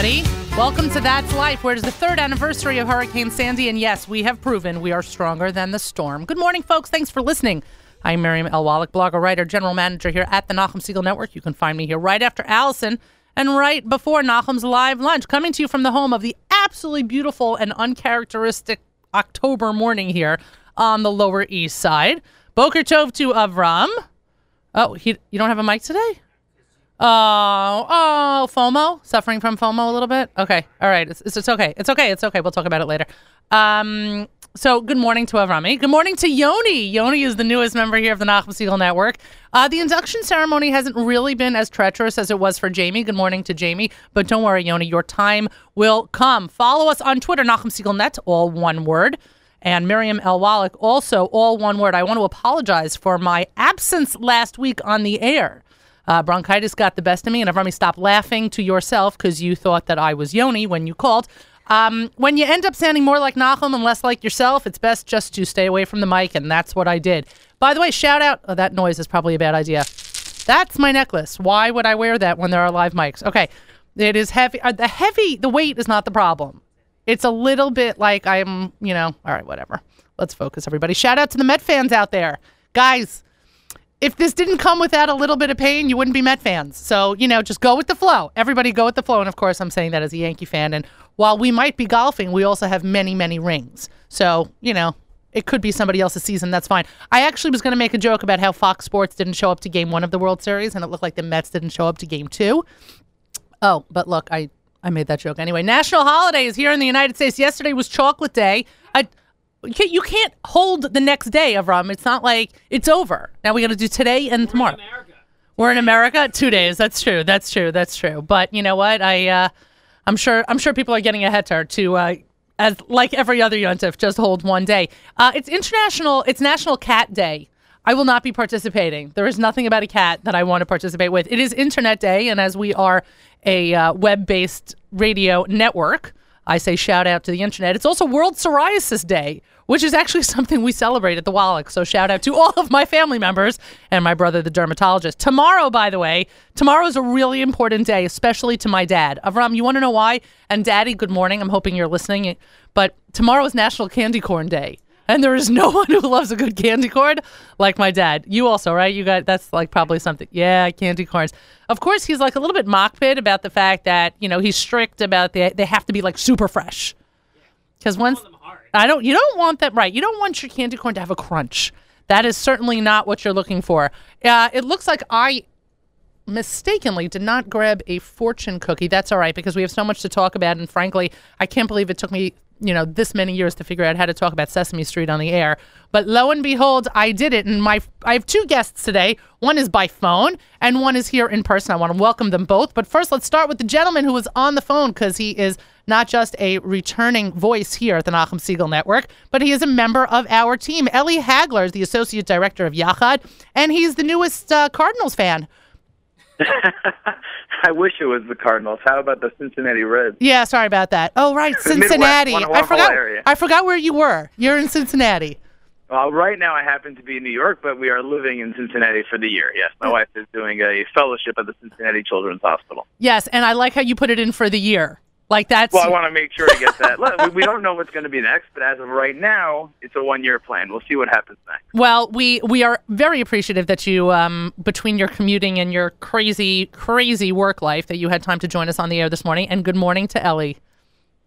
everybody. Welcome to That's Life, where it is the third anniversary of Hurricane Sandy, and yes, we have proven we are stronger than the storm. Good morning, folks. Thanks for listening. I'm Miriam L. Wallach, blogger, writer, general manager here at the Nachum Segal Network. You can find me here right after Allison and right before Nachum's live lunch, coming to you from the home of the absolutely beautiful and uncharacteristic October morning here on the Lower East Side. Boker Tov to Avram. Oh, he, you don't have a mic today? Oh, oh, FOMO, suffering from FOMO a little bit. Okay, all right, it's, it's, it's okay, it's okay, it's okay. We'll talk about it later. Um, so good morning to Avrami. Good morning to Yoni. Yoni is the newest member here of the Nachum Segal Network. Uh, the induction ceremony hasn't really been as treacherous as it was for Jamie. Good morning to Jamie. But don't worry, Yoni, your time will come. Follow us on Twitter, Nachum Segal Net, all one word. And Miriam L. Wallach, also all one word. I want to apologize for my absence last week on the air. Uh, bronchitis got the best of me, and I've Avrami, stop laughing to yourself because you thought that I was Yoni when you called. Um, when you end up sounding more like Nachum and less like yourself, it's best just to stay away from the mic, and that's what I did. By the way, shout out. Oh, that noise is probably a bad idea. That's my necklace. Why would I wear that when there are live mics? Okay, it is heavy. Uh, the heavy, the weight is not the problem. It's a little bit like I'm, you know. All right, whatever. Let's focus, everybody. Shout out to the Met fans out there, guys if this didn't come without a little bit of pain, you wouldn't be Met fans. So, you know, just go with the flow. Everybody go with the flow. And of course, I'm saying that as a Yankee fan. And while we might be golfing, we also have many, many rings. So, you know, it could be somebody else's season. That's fine. I actually was going to make a joke about how Fox Sports didn't show up to game one of the World Series and it looked like the Mets didn't show up to game two. Oh, but look, I, I made that joke anyway. National holidays here in the United States. Yesterday was Chocolate Day. I, you can't, you can't hold the next day, Avram. It's not like it's over. Now we got to do today and tomorrow. We're in America. Two days. That's true. That's true. That's true. But you know what? I, uh, I'm sure. I'm sure people are getting a heter to, uh, as like every other yontif, just hold one day. Uh, it's international. It's National Cat Day. I will not be participating. There is nothing about a cat that I want to participate with. It is Internet Day, and as we are a uh, web-based radio network, I say shout out to the internet. It's also World Psoriasis Day, which is actually something we celebrate at the Wallach. So shout out to all of my family members and my brother, the dermatologist. Tomorrow, by the way, tomorrow is a really important day, especially to my dad. Avram, you want to know why? And Daddy, good morning. I'm hoping you're listening. But tomorrow is National Candy Corn Day. And there is no one who loves a good candy corn like my dad. You also, right? You got that's like probably something. Yeah, candy corns. Of course, he's like a little bit makpid about the fact that you know he's strict about the they have to be like super fresh. Because once I don't, you don't want that right. You don't want your candy corn to have a crunch. That is certainly not what you're looking for. Uh, it looks like I mistakenly did not grab a fortune cookie. That's all right because we have so much to talk about, and frankly, I can't believe it took me you know this many years to figure out how to talk about Sesame Street on the air. But lo and behold, I did it. And my I have two guests today. One is by phone, and one is here in person. I want to welcome them both. But first, let's start with the gentleman who was on the phone because he is not just a returning voice here at the Nachum Segal Network, but he is a member of our team. Ellie Hagler is the associate director of Yachad, and he's the newest uh, Cardinals fan. I wish it was the Cardinals. How about the Cincinnati Reds? Yeah, sorry about that. Oh, right, Cincinnati. Midwest, I forgot. Area. I forgot where you were. You're in Cincinnati. Well, right now I happen to be in New York, but we are living in Cincinnati for the year. Yes, my wife is doing a fellowship at the Cincinnati Children's Hospital. Yes, and I like how you put it in for the year. Like that's. Well, I want to make sure to get that. Look, we don't know what's going to be next, but as of right now, it's a one-year plan. We'll see what happens next. Well, we we are very appreciative that you, um, between your commuting and your crazy, crazy work life, that you had time to join us on the air this morning. And good morning to Ellie.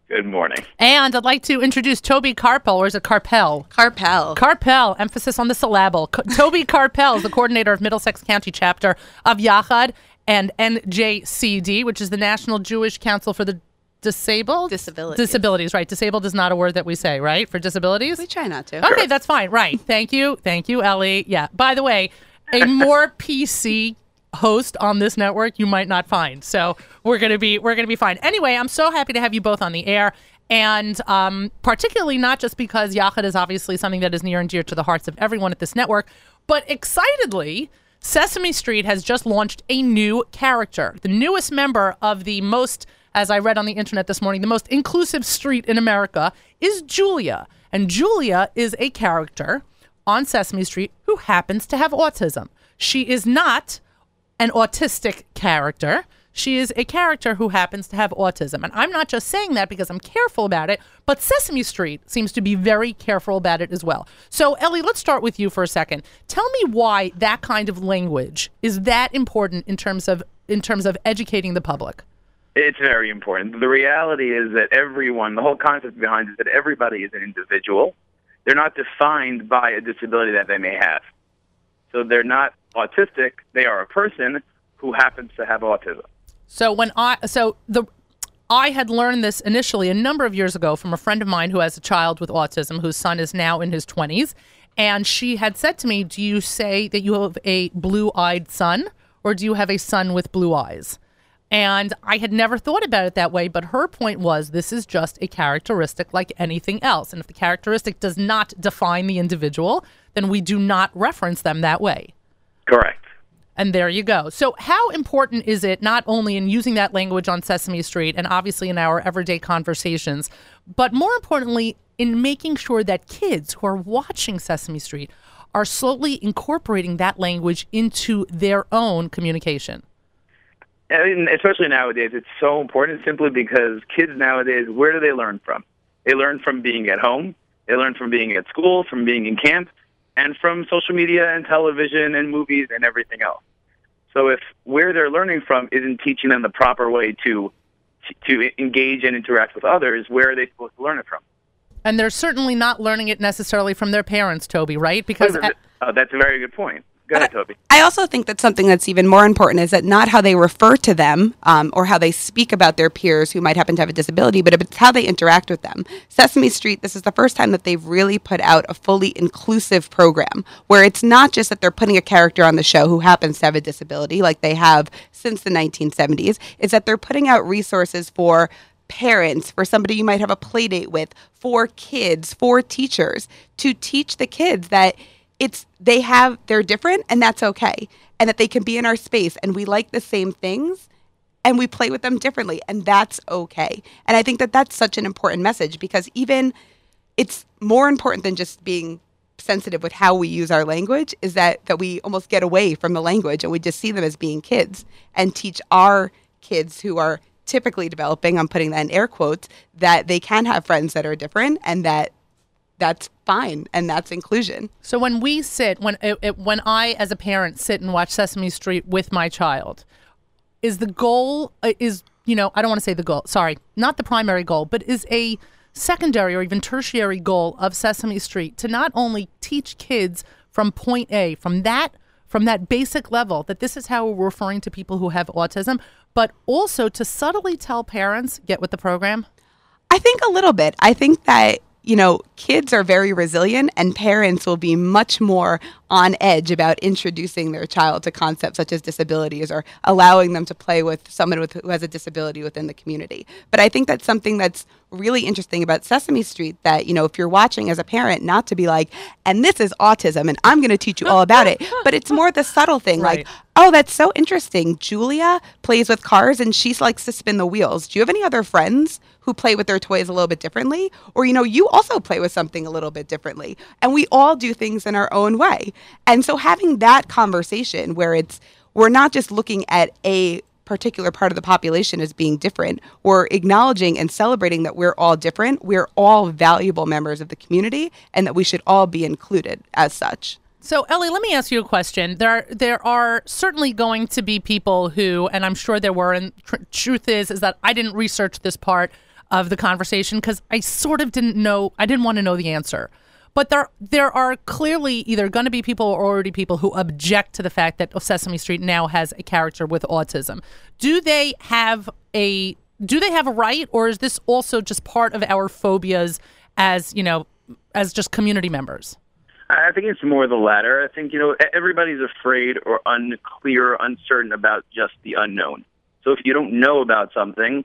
Good morning. And I'd like to introduce Toby Carpel, or is it Carpel? Carpel. Carpel, emphasis on the syllable. Toby Carpel is the coordinator of Middlesex County chapter of Yachad and NJCD, which is the National Jewish Council for the Disabled? Disabilities. Disabilities, right. Disabled is not a word that we say, right? For disabilities? We try not to. Okay, that's fine. Right. Thank you. Thank you, Ellie. Yeah. By the way, a more PC host on this network you might not find. So we're gonna be we're gonna be fine. Anyway, I'm so happy to have you both on the air. And um, particularly not just because Yachad is obviously something that is near and dear to the hearts of everyone at this network, but excitedly, Sesame Street has just launched a new character, the newest member of the most, as I read on the internet this morning, the most inclusive street in America is Julia. And Julia is a character on Sesame Street who happens to have autism. She is not an autistic character. she is a character who happens to have autism. And I'm not just saying that because I'm careful about it, but Sesame Street seems to be very careful about it as well. So, Ellie, let's start with you for a second. Tell me why that kind of language is that important in terms of in terms of educating the public. It's very important. The reality is that everyone, the whole concept behind it is that everybody is an individual. They're not defined by a disability that they may have. So they're not autistic, they are a person who happens to have autism. So when I so the I had learned this initially a number of years ago from a friend of mine who has a child with autism whose son is now in his 20s and she had said to me, "Do you say that you have a blue-eyed son or do you have a son with blue eyes?" And I had never thought about it that way, but her point was this is just a characteristic like anything else. And if the characteristic does not define the individual, then we do not reference them that way. Correct. And there you go. So, how important is it not only in using that language on Sesame Street and obviously in our everyday conversations, but more importantly, in making sure that kids who are watching Sesame Street are slowly incorporating that language into their own communication? And especially nowadays, it's so important simply because kids nowadays, where do they learn from? They learn from being at home, they learn from being at school, from being in camp, and from social media and television and movies and everything else. So if where they're learning from isn't teaching them the proper way to to engage and interact with others, where are they supposed to learn it from? And they're certainly not learning it necessarily from their parents, Toby, right? Because oh, that's a very good point. Go ahead, Toby. I also think that something that's even more important is that not how they refer to them um, or how they speak about their peers who might happen to have a disability, but it's how they interact with them. Sesame Street, this is the first time that they've really put out a fully inclusive program where it's not just that they're putting a character on the show who happens to have a disability like they have since the 1970s, it's that they're putting out resources for parents, for somebody you might have a play date with, for kids, for teachers to teach the kids that it's they have they're different and that's okay and that they can be in our space and we like the same things and we play with them differently and that's okay. And i think that that's such an important message because even it's more important than just being sensitive with how we use our language is that that we almost get away from the language and we just see them as being kids and teach our kids who are typically developing i'm putting that in air quotes that they can have friends that are different and that that's fine and that's inclusion. So when we sit when it, it, when I as a parent sit and watch Sesame Street with my child, is the goal uh, is you know I don't want to say the goal. Sorry, not the primary goal, but is a secondary or even tertiary goal of Sesame Street to not only teach kids from point A, from that from that basic level that this is how we're referring to people who have autism, but also to subtly tell parents get with the program. I think a little bit. I think that you know, kids are very resilient, and parents will be much more on edge about introducing their child to concepts such as disabilities or allowing them to play with someone with, who has a disability within the community. But I think that's something that's really interesting about Sesame Street that, you know, if you're watching as a parent, not to be like, and this is autism and I'm going to teach you all about it, but it's more the subtle thing right. like, oh, that's so interesting. Julia plays with cars and she likes to spin the wheels. Do you have any other friends who play with their toys a little bit differently? Or, you know, you also play with something a little bit differently. And we all do things in our own way. And so having that conversation where it's, we're not just looking at a particular part of the population as being different. We're acknowledging and celebrating that we're all different. We're all valuable members of the community and that we should all be included as such. So, Ellie, let me ask you a question. There, are, there are certainly going to be people who, and I'm sure there were, and tr- truth is, is that I didn't research this part of the conversation because I sort of didn't know, I didn't want to know the answer. But there, there are clearly either going to be people or already people who object to the fact that Sesame Street now has a character with autism. Do they have a, do they have a right, or is this also just part of our phobias as you know, as just community members? I think it's more the latter. I think, you know, everybody's afraid or unclear, uncertain about just the unknown. So if you don't know about something,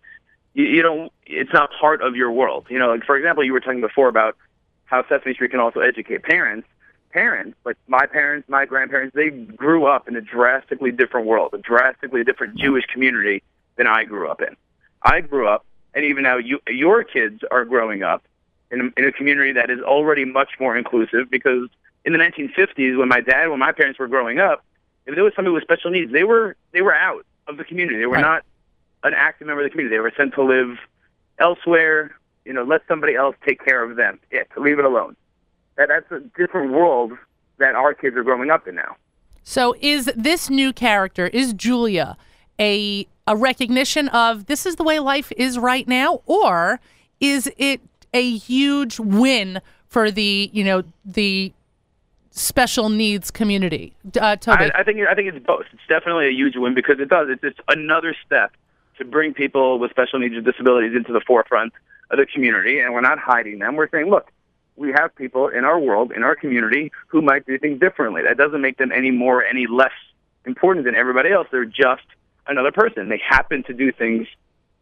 you, you don't, it's not part of your world. You know, like for example, you were talking before about how Sesame Street can also educate parents. Parents, like my parents, my grandparents, they grew up in a drastically different world, a drastically different Jewish community than I grew up in. I grew up, and even now you, your kids are growing up in a, in a community that is already much more inclusive because in the 1950s when my dad when my parents were growing up if there was somebody with special needs they were they were out of the community they were right. not an active member of the community. They were sent to live elsewhere. You know, let somebody else take care of them. It leave it alone. That that's a different world that our kids are growing up in now. So is this new character is Julia a a recognition of this is the way life is right now or is it a huge win for the, you know, the special needs community? Uh, Toby. I, I think I think it's both. It's definitely a huge win because it does. It's, it's another step to bring people with special needs and disabilities into the forefront of the community, and we're not hiding them. We're saying, look, we have people in our world, in our community, who might do things differently. That doesn't make them any more, any less important than everybody else. They're just another person. They happen to do things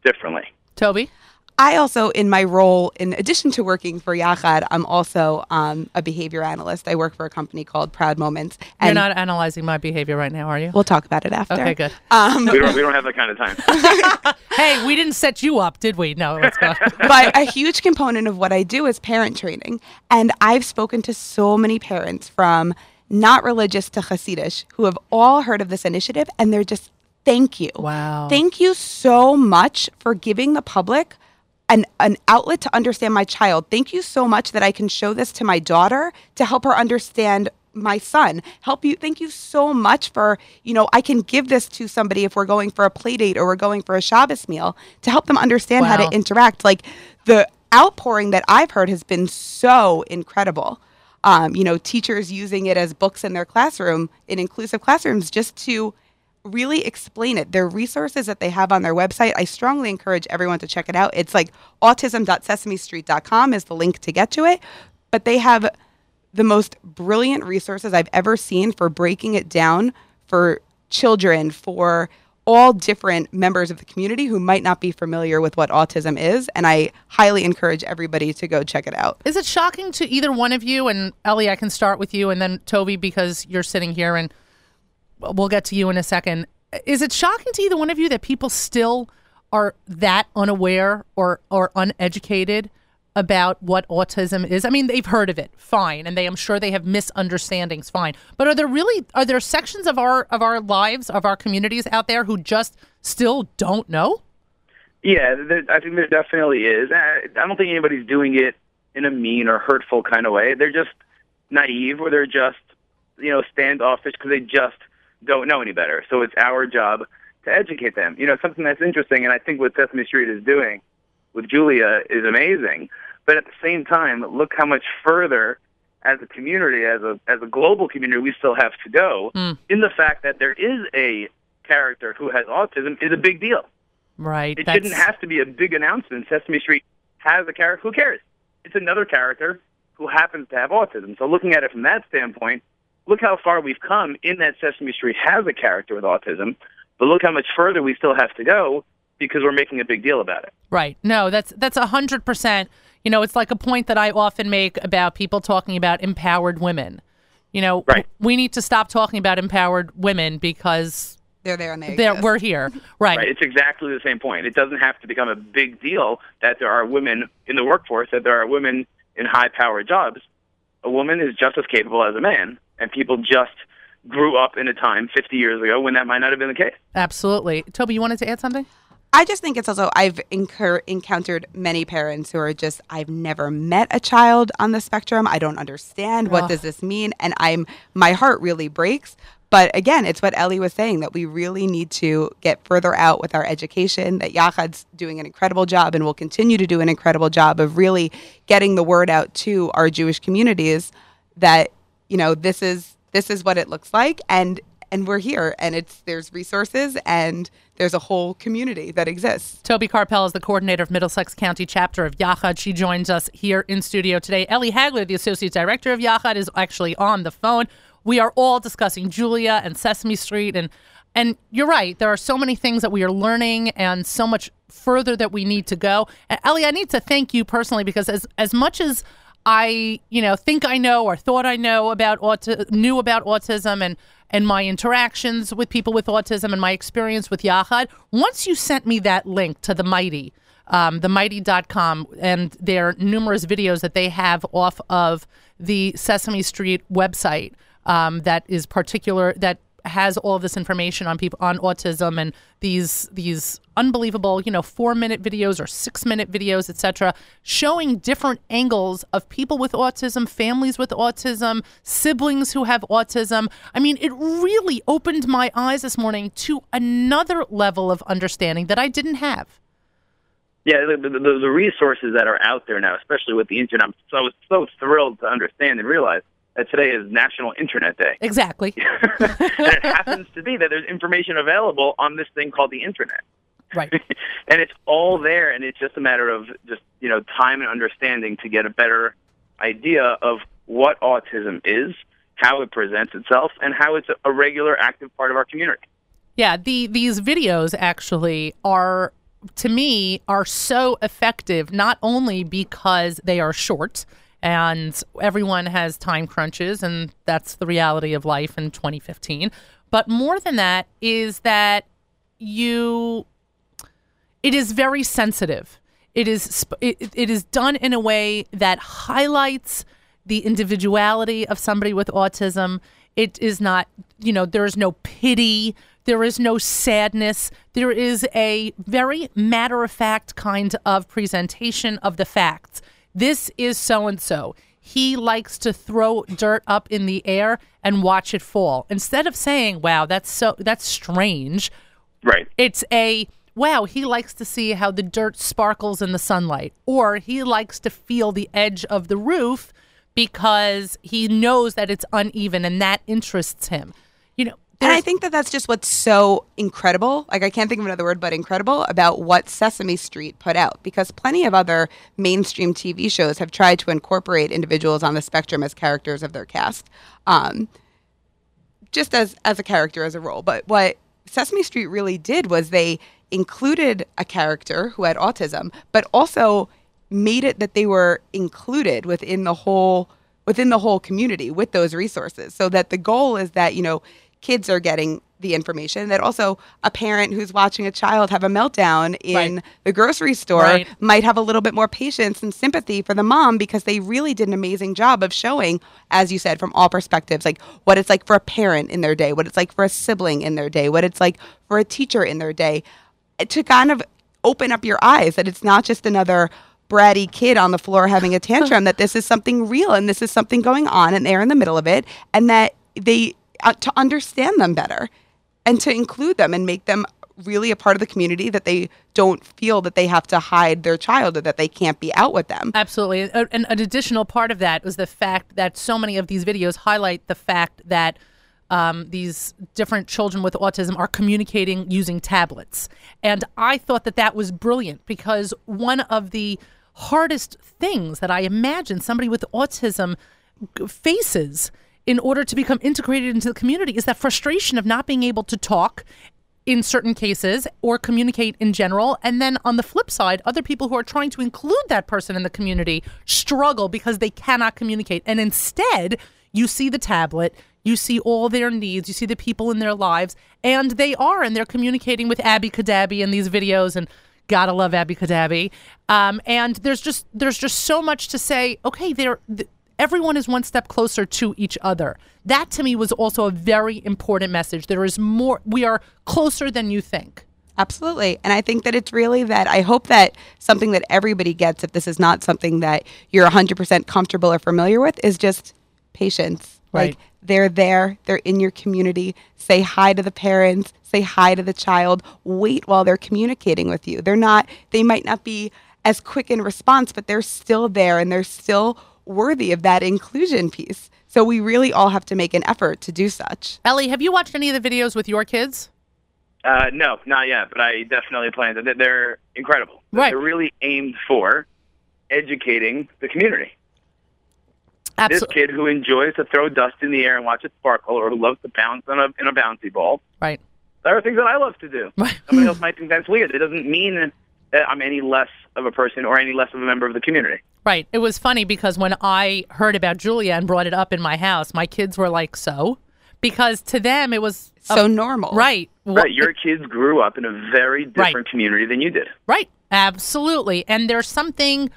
differently. Toby? I also, in my role, in addition to working for Yachad, I'm also um, a behavior analyst. I work for a company called Proud Moments. And You're not analyzing my behavior right now, are you? We'll talk about it after. Okay, good. Um, We don't, we don't have that kind of time. hey, we didn't set you up, did we? No, let's go. but a huge component of what I do is parent training. And I've spoken to so many parents from not religious to Hasidish who have all heard of this initiative and they're just, thank you. Wow. Thank you so much for giving the public an, an outlet to understand my child. Thank you so much that I can show this to my daughter to help her understand my son. Help you. Thank you so much for, you know, I can give this to somebody if we're going for a play date or we're going for a Shabbos meal to help them understand how to interact. Like the outpouring that I've heard has been so incredible. Um, you know, teachers using it as books in their classroom in inclusive classrooms just to really explain it. Their resources that they have on their website, I strongly encourage everyone to check it out. It's like autism.sesamestreet.com is the link to get to it, but they have the most brilliant resources I've ever seen for breaking it down for children, for all different members of the community who might not be familiar with what autism is. And I highly encourage everybody to go check it out. Is it shocking to either one of you? And Ellie, I can start with you, and then Toby, because you're sitting here, and we'll get to you in a second. Is it shocking to either one of you that people still are that unaware or or uneducated about what autism is? I mean, they've heard of it, fine, and they I'm sure they have misunderstandings, fine. But are there really are there sections of our of our lives of our communities out there who just still don't know? Yeah, there, I think there definitely is. I I don't think anybody's doing it in a mean or hurtful kind of way. They're just naive, or they're just you know standoffish because they just don't know any better. So it's our job to educate them. You know, something that's interesting, and I think what Sesame Street is doing with Julia is amazing. But at the same time, look how much further as a community, as a as a global community, we still have to go hmm. in the fact that there is a character who has autism is a big deal. Right. It that's- shouldn't have to be a big announcement. Sesame Street has a character. Who cares? It's another character who happens to have autism. So looking at it from that standpoint, look how far we've come in that Sesame Street has a character with autism. But look how much further we still have to go because we're making a big deal about it. Right. No, that's that's a hundred percent. You know, it's like a point that I often make about people talking about empowered women. You know, Right. we need to stop talking about empowered women because They're there and they they're, exist. we're here. Right. Right? It's exactly the same point. It doesn't have to become a big deal that there are women in the workforce, that there are women in high-powered jobs. A woman is just as capable as a man, and people just grew up in a time 50 years ago when that might not have been the case. Absolutely. Toby, you wanted to add something? I just think it's also I've incur- encountered many parents who are just I've never met a child on the spectrum. I don't understand what Ugh. does this mean, and I'm my heart really breaks. But again, it's what Ellie was saying that we really need to get further out with our education. That Yachad's doing an incredible job and will continue to do an incredible job of really getting the word out to our Jewish communities that you know this is this is what it looks like and and we're here and it's there's resources and there's a whole community that exists Toby Carpel is the coordinator of Middlesex County chapter of Yachad. She joins us here in studio today. Ellie Hagler, the associate director of Yachad, is actually on the phone. We are all discussing Julia and Sesame Street, and and you're right. There are so many things that we are learning, and so much further that we need to go. Ellie, I need to thank you personally because as as much as I, you know, think I know or thought I know about auti- knew about autism and and my interactions with people with autism and my experience with Yachad. Once you sent me that link to the Mighty, um, themighty.com, and their numerous videos that they have off of the Sesame Street website um, that is particular that has all of this information on people on autism and these these unbelievable, you know, 4-minute videos or 6-minute videos, etc., showing different angles of people with autism, families with autism, siblings who have autism. I mean, it really opened my eyes this morning to another level of understanding that I didn't have. Yeah, the, the, the resources that are out there now, especially with the internet, I'm so so thrilled to understand and realize that today is National Internet Day. Exactly. and it happens to be that there's information available on this thing called the internet. Right. and it's all there, and it's just a matter of just you know time and understanding to get a better idea of what autism is, how it presents itself, and how it's a regular, active part of our community. Yeah, the these videos actually are to me are so effective not only because they are short and everyone has time crunches and that's the reality of life in 2015 but more than that is that you it is very sensitive it is it, it is done in a way that highlights the individuality of somebody with autism it is not you know there is no pity there is no sadness. There is a very matter of fact kind of presentation of the facts. This is so and so. He likes to throw dirt up in the air and watch it fall. Instead of saying, "Wow, that's so that's strange." Right. It's a wow, he likes to see how the dirt sparkles in the sunlight, or he likes to feel the edge of the roof because he knows that it's uneven and that interests him. And I think that that's just what's so incredible. Like, I can't think of another word but incredible about what Sesame Street put out because plenty of other mainstream TV shows have tried to incorporate individuals on the spectrum as characters of their cast, um, just as, as a character, as a role. But what Sesame Street really did was they included a character who had autism, but also made it that they were included within the whole within the whole community with those resources so that the goal is that you know kids are getting the information that also a parent who's watching a child have a meltdown in Right. the grocery store Right. might have a little bit more patience and sympathy for the mom because they really did an amazing job of showing as you said from all perspectives like what it's like for a parent in their day what it's like for a sibling in their day what it's like for a teacher in their day eh, to kind of open up your eyes that it's not just another bratty kid on the floor having a tantrum that this is something real and this is something going on and they're in the middle of it and that they uh, to understand them better and to include them and make them really a part of the community that they don't feel that they have to hide their child or that they can't be out with them. Absolutely. And an, additional part of that was the fact that so many of these videos highlight the fact that um, these different children with autism are communicating using tablets. And I thought that that was brilliant because one of the hardest things that I imagine somebody with autism faces in order to become integrated into the community is that frustration of not being able to talk in certain cases or communicate in general. And then on the flip side, other people who are trying to include that person in the community struggle because they cannot communicate. And instead, you see the tablet, you see all their needs, you see the people in their lives, and they are, and they're communicating with Abby Cadabby in these videos. And gotta love Abby Cadabby. Um, and there's just there's just so much to say. Okay, they're. Th- everyone is one step closer to each other. That to me was also a very important message. There is more, we are closer than you think. Absolutely. And I think that it's really that I hope that something that everybody gets, if this is not something that you're 100% comfortable or familiar with, is just patience. Right. Like they're there, they're in your community. Say hi to the parents, say hi to the child, wait while they're communicating with you. They're not, they might not be as quick in response, but they're still there and they're still worthy of that inclusion piece. So we really all have to make an effort to do such. Ellie, have you watched any of the videos with your kids? Uh, no, not yet, but I definitely plan to. They're- They're incredible. Right. They're really aimed for educating the community. This kid who enjoys to throw dust in the air and watch it sparkle, or who loves to bounce on a, in a bouncy ball, Right. there are things that I love to do. Right. Somebody else might think that's weird. It doesn't mean that I'm any less of a person or any less of a member of the community. Right. It was funny because when I heard about Julia and brought it up in my house, my kids were like, so? Because to them, it was So normal. right. Right. Your kids grew up in a very different Right. community than you did. Right. Absolutely. And there's something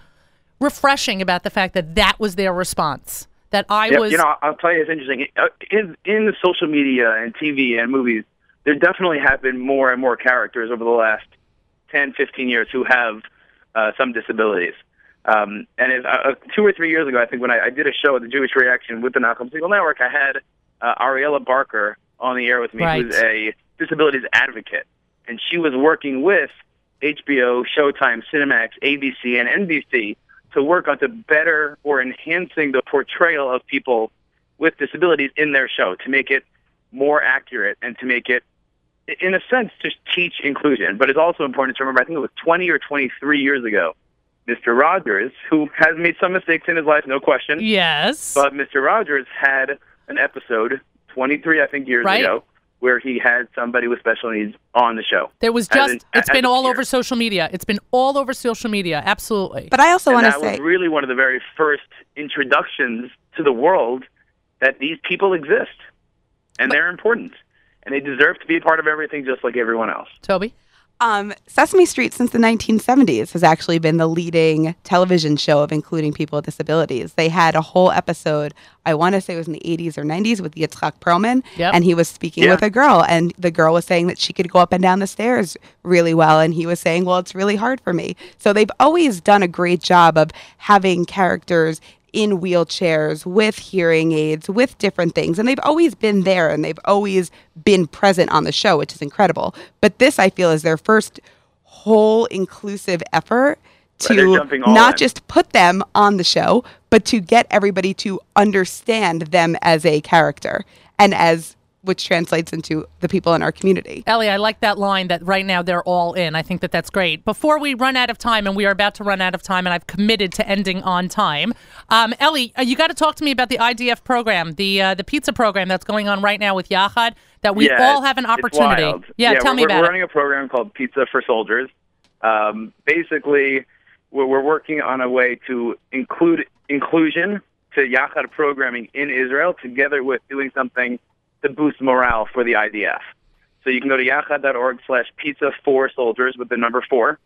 refreshing about the fact that that was their response. that I Yeah, was. you know, I'll tell you, it's interesting. Uh, In in the social media and TV and movies, there definitely have been more and more characters over the last 10, 15 years who have uh, some disabilities. Um, and if, uh, two or three years ago, I think when I, I did a show at the Jewish Reaction with the Nachum Segal Network, I had uh, Ariella Barker on the air with me, Right. who's a disabilities advocate, and she was working with HBO, Showtime, Cinemax, ABC, and NBC to work on to better or enhancing the portrayal of people with disabilities in their show to make it more accurate and to make it, in a sense, just teach inclusion. But it's also important to remember, I think it was 20 or 23 years ago, Mr. Rogers, who has made some mistakes in his life, no question, yes. but Mr. Rogers had an episode 23, I think, years Right. ago, where he had somebody with special needs on the show. there was just, an- it's as been all peer. over social media. It's been all over social media. Absolutely. But I also want to say. that was really one of the very first introductions to the world that these people exist and they're important and they deserve to be a part of everything just like everyone else. Toby? Um, Sesame Street since the 1970s has actually been the leading television show of including people with disabilities. They had a whole episode, I want to say it was in the 80s or 90s, with Yitzhak Perlman, Yep. and he was speaking Yeah. with a girl, and the girl was saying that she could go up and down the stairs really well, and he was saying, "Well, it's really hard for me." So they've always done a great job of having characters in wheelchairs with hearing aids with different things and they've always been there and they've always been present on the show which is incredible but this i feel is their first whole inclusive effort to not in. just put them on the show but to get everybody to understand them as a character and as which translates into the people in our community Ellie, I like that line that right now they're all in. I think that that's great. Before we run out of time, and we are about to run out of time, and I've committed to ending on time. Um, Ellie, uh, you got to talk to me about the IDF program, the uh, the pizza program that's going on right now with Yachad. That we Yeah, all have an it's opportunity. wild. Yeah, tell we're, me we're running a program called Pizza for Soldiers. Um, basically, we're, we're working on a way to include inclusion to Yachad programming in Israel, together with doing something to boost morale for the IDF. So you can go to yachad.org slash pizza for soldiers with the number four,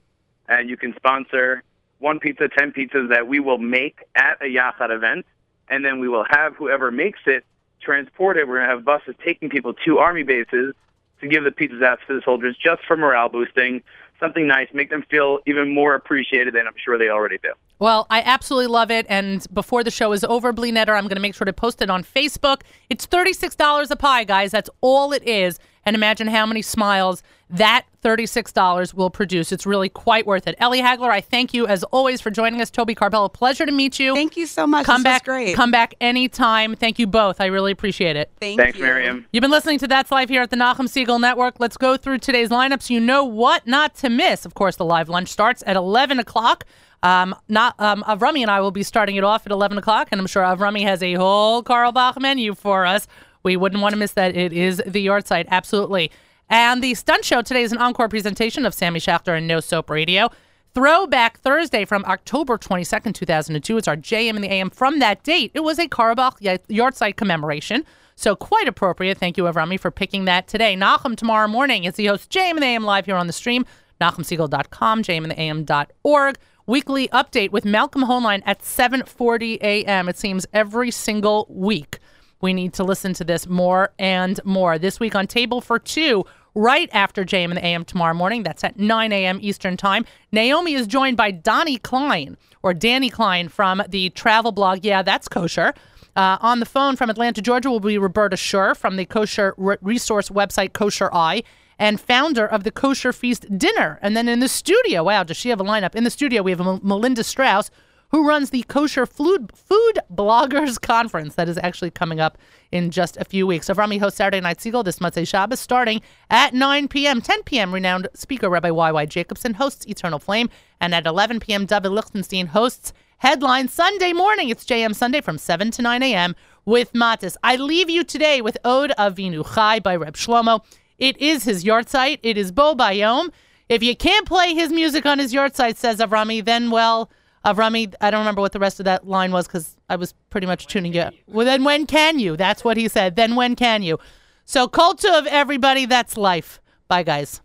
and you can sponsor one pizza, ten pizzas that we will make at a Yachad event, and then we will have whoever makes it transported. We're going to have buses taking people to army bases to give the pizzas out to the soldiers just for morale boosting, something nice, make them feel even more appreciated than I'm sure they already do. Well, I absolutely love it. And before the show is over, Bleenetter, I'm going to make sure to post it on Facebook. It's $36 a pie, guys. That's all it is. And imagine how many smiles that $36 will produce. It's really quite worth it. Ellie Hagler, I thank you as always for joining us. Toby Carpello, pleasure to meet you. thank you so much come this was back, great come back anytime. Thank you both. I really appreciate it. Thank you. Thanks, you. Miriam. You've been listening to That's Life here at the Nachum Segal Network. Let's go through today's lineups. You know what not to miss. Of course, the live lunch starts at 11 o'clock. Um, not um, Avrami and I will be starting it off at 11 o'clock, and I'm sure Avrami has a whole Carlebach menu for us. We wouldn't want to miss that. It is the yahrzeit, absolutely. And the stunt show today is an encore presentation of Sammy Schachter and No Soap Radio. Throwback Thursday from October 22nd, 2002. It's our JM in the AM from that date. It was a Carlebach yard site commemoration. So quite appropriate. Thank you, Avrami, for picking that today. Nachum tomorrow morning is the host JM in the AM live here on the stream. NachumSegal.com, JMintheAM.org. Weekly update with Malcolm Hoenlein at 7:40 a.m. It seems every single week we need to listen to this more and more. This week on Table for Two, right after JM in the AM tomorrow morning. That's at 9 a.m. Eastern Time. Naomi is joined by Donnie Klein, or Danny Klein from the travel blog. Yeah, that's kosher. Uh, on the phone from Atlanta, Georgia, will be Roberta Schur from the kosher re- resource website Kosher Eye and founder of the Kosher Feast Dinner. And then in the studio, wow, does she have a lineup? In the studio, we have Melinda Strauss, who runs the Kosher Food, Food Bloggers Conference that is actually coming up in just a few weeks. Avrami hosts Saturday Night Segal this Motzei Shabbos starting at 9 p.m. 10 p.m. Renowned speaker Rabbi Y.Y. Jacobson hosts Eternal Flame. And at 11 p.m., David Lichtenstein hosts Headline Sunday morning. It's JM Sunday from 7 to 9 a.m. with Matis. I leave you today with Od Avinu Chai by Reb Shlomo. It is his yahrzeit. It is Bo Bayom. If you can't play his music on his yahrzeit, says Avrami, then well, Avrami, I don't remember what the rest of that line was because I was pretty much tuning you. Well, then when can you? That's what he said. Then when can you? So, kol tuv everybody, that's life. Bye, guys.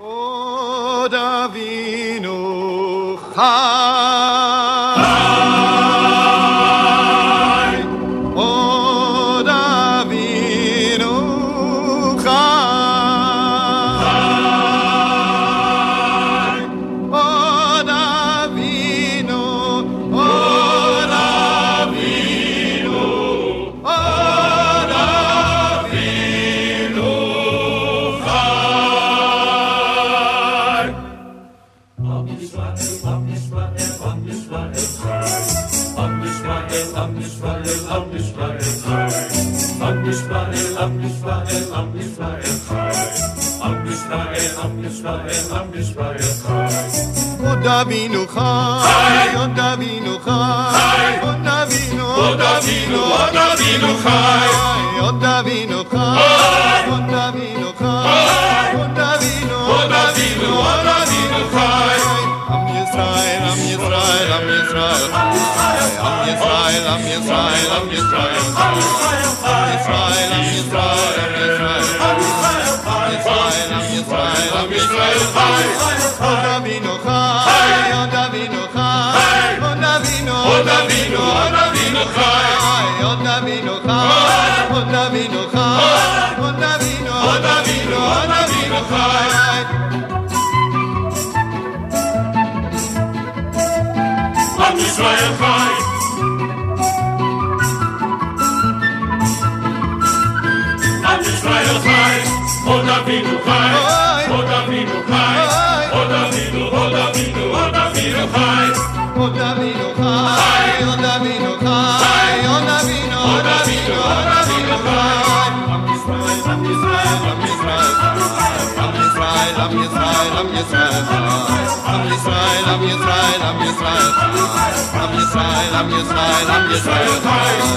Od Avinu Israel, Am Israel, Am Israel, Am Israel, Am Israel, Am Israel, Am Israel, Am Israel, Od Avinu Chai, Od Davinu, Chai, Od Davinu, Od Davinu, Od Davinu, Chai, Od Davinu, Chai. Yisrael, Am Yisrael, Am Yisrael, Am Yisrael, Am Yisrael, Am Yisrael, Am Yisrael, Am Yisrael, Am Yisrael, O Davinu Chai, O Davinu Chai, O Davinu, O Davinu, O Davinu Chai, O Davinu Chai, O Davinu Chai, O Davinu, O Davinu, O Davinu Chai. Am Yisrael Am Yisrael, Am Yisrael, Am Yisrael, Am Yisrael, Am Yisrael, Am Yisrael, Am Yisrael, Am Yisrael